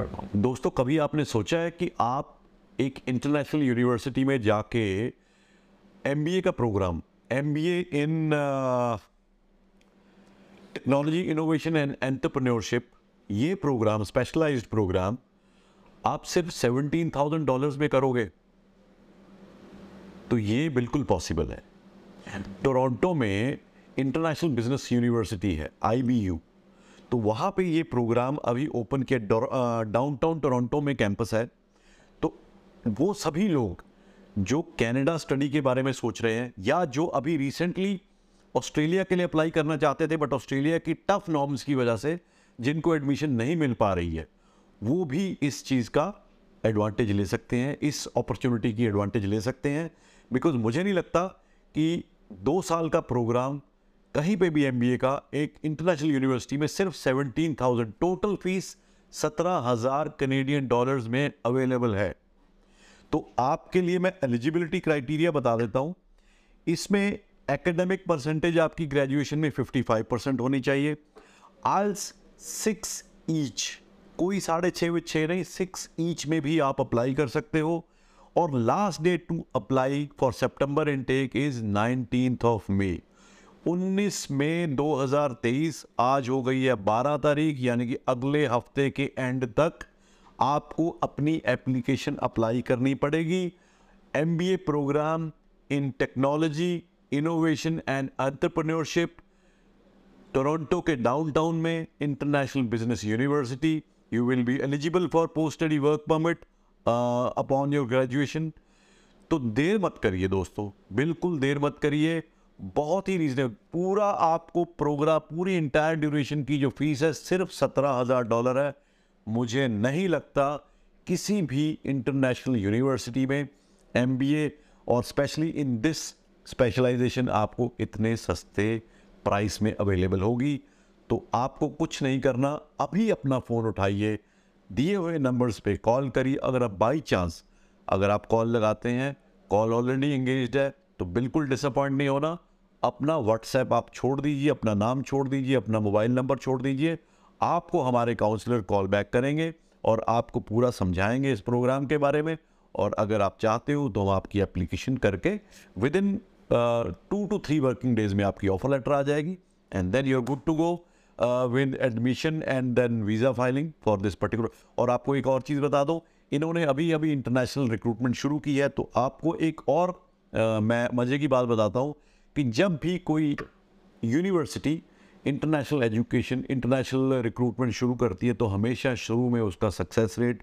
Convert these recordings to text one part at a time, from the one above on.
पढ़ रहा हूँ दोस्तों कभी आपने सोचा है कि आप एक इंटरनेशनल यूनिवर्सिटी में जाके एमबीए का program MBA in technology innovation and entrepreneurship ये प्रोग्राम स्पेशलाइज्ड प्रोग्राम आप सिर्फ़ सेवनटीन थाउज़ेंड डॉलर्स में करोगे? तो ये बिल्कुल पॉसिबल है। टोरंटो में इंटरनेशनल बिज़नेस यूनिवर्सिटी है आईबीयू तो वहाँ पे ये प्रोग्राम अभी ओपन किया डाउनटाउन टोरंटो में कैंपस है। तो वो सभी लोग जो कनाडा स्टडी के बारे में सोच रहे हैं या जो अभी रिसेंटली ऑस्ट्रेलिया के लिए अप्लाई करना चाहते थे बट ऑस्ट्रेलिया की टफ नॉर्म्स की वजह से जिनको एडमिशन नहीं मिल पा रही है, वो भी इस चीज़ का एडवांटेज ले सकते हैं, इस अपॉर्चुनिटी की एडवांटेज ले सकते हैं। बिकॉज़ मुझे नहीं लगता कि दो साल का प्रोग्राम कहीं पे भी एमबीए का एक इंटरनेशनल यूनिवर्सिटी में सिर्फ़ सेवनटीन थाउज़ेंड टोटल फ़ीस सत्रह हज़ार कनेडियन डॉलर्स में अवेलेबल है। तो आपके लिए मैं एलिजिबिलिटी क्राइटेरिया बता देता हूँ। इसमें एकेडमिक परसेंटेज आपकी ग्रेजुएशन में 55 परसेंट होनी चाहिए। आल्स सिक्स ईच कोई साढ़े छः में छः नहीं सिक्स ईच में भी आप अप्लाई कर सकते हो। और last date to apply for September intake is nineteen of May 19 मई 2023 आज हो गई है 12 तारीख, यानी कि अगले हफ़्ते के एंड तक आपको अपनी एप्लीकेशन अप्लाई करनी पड़ेगी। MBA program in technology innovation and entrepreneurship Toronto के डाउनटाउन में international business university you will be eligible for post study work permit upon your graduation तो देर मत करिए दोस्तों, बिल्कुल देर मत करिए। बहुत ही रीजनेबल पूरा आपको प्रोग्राम पूरी इंटायर ड्यूरेशन की जो फ़ीस है, सिर्फ़ सत्रह हज़ार डॉलर है। मुझे नहीं लगता किसी भी इंटरनेशनल यूनिवर्सिटी में एमबीए और स्पेशली इन दिस स्पेशलाइजेशन आपको इतने सस्ते प्राइस में अवेलेबल होगी। तो आपको कुछ नहीं करना। अभी अपना फ़ोन उठाइए, दिए हुए नंबर्स पे कॉल करिए। अगर आप बाई चांस अगर आप कॉल लगाते हैं कॉल ऑलरेडी एंगेज्ड है तो बिल्कुल डिसअपॉइंट नहीं होना। अपना व्हाट्सएप आप छोड़ दीजिए, अपना नाम छोड़ दीजिए, अपना मोबाइल नंबर छोड़ दीजिए। आपको हमारे काउंसलर कॉल बैक करेंगे और आपको पूरा समझाएँगे इस प्रोग्राम के बारे में। और अगर आप चाहते हो तो हम आपकी एप्लीकेशन करके within two two three working days में आपकी ऑफ़र लेटर आ जाएगी। And then you are good to go with admission and then visa filing for this particular और आपको एक और चीज़ बता दो, इन्होंने अभी अभी इंटरनेशनल रिक्रूटमेंट शुरू की है तो आपको एक और मैं, मज़े की बात बताता हूँ कि जब भी कोई university international education international recruitment शुरू करती है तो हमेशा शुरू में उसका सक्सेस रेट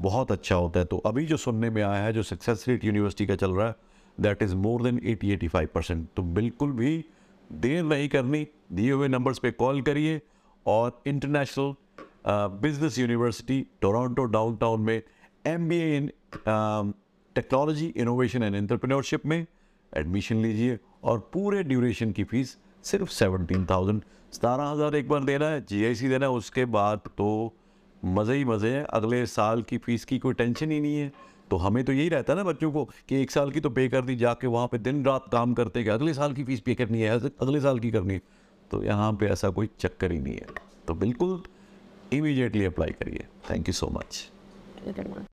बहुत अच्छा होता है। तो अभी जो सुनने में आया है, जो सक्सेस रेट यूनिवर्सिटी का चल रहा है that is more than 80 85 percent तो बिल्कुल भी देर नहीं करनी, दिए हुए नंबर्स पे कॉल करिए और international business university Toronto downtown में M B A in technology, innovation and entrepreneurship में एडमिशन लीजिए और पूरे ड्यूरेशन की फ़ीस सिर्फ़ सेवनटीन थाउज़ेंड। सतारह हज़ार एक बार देना है जीआईसी देना है, उसके बाद तो मज़े ही मज़े हैं। अगले साल की फ़ीस की कोई टेंशन ही नहीं है। तो हमें तो यही रहता है ना बच्चों को कि एक साल की तो पे कर दी, जाके वहाँ पे दिन रात काम करते कि अगले साल की फ़ीस पे करनी है अगले साल की करनी है। तो यहाँ पे ऐसा कोई चक्कर ही नहीं है। तो बिल्कुल इमीडिएटली अप्लाई करिए। Thank you so much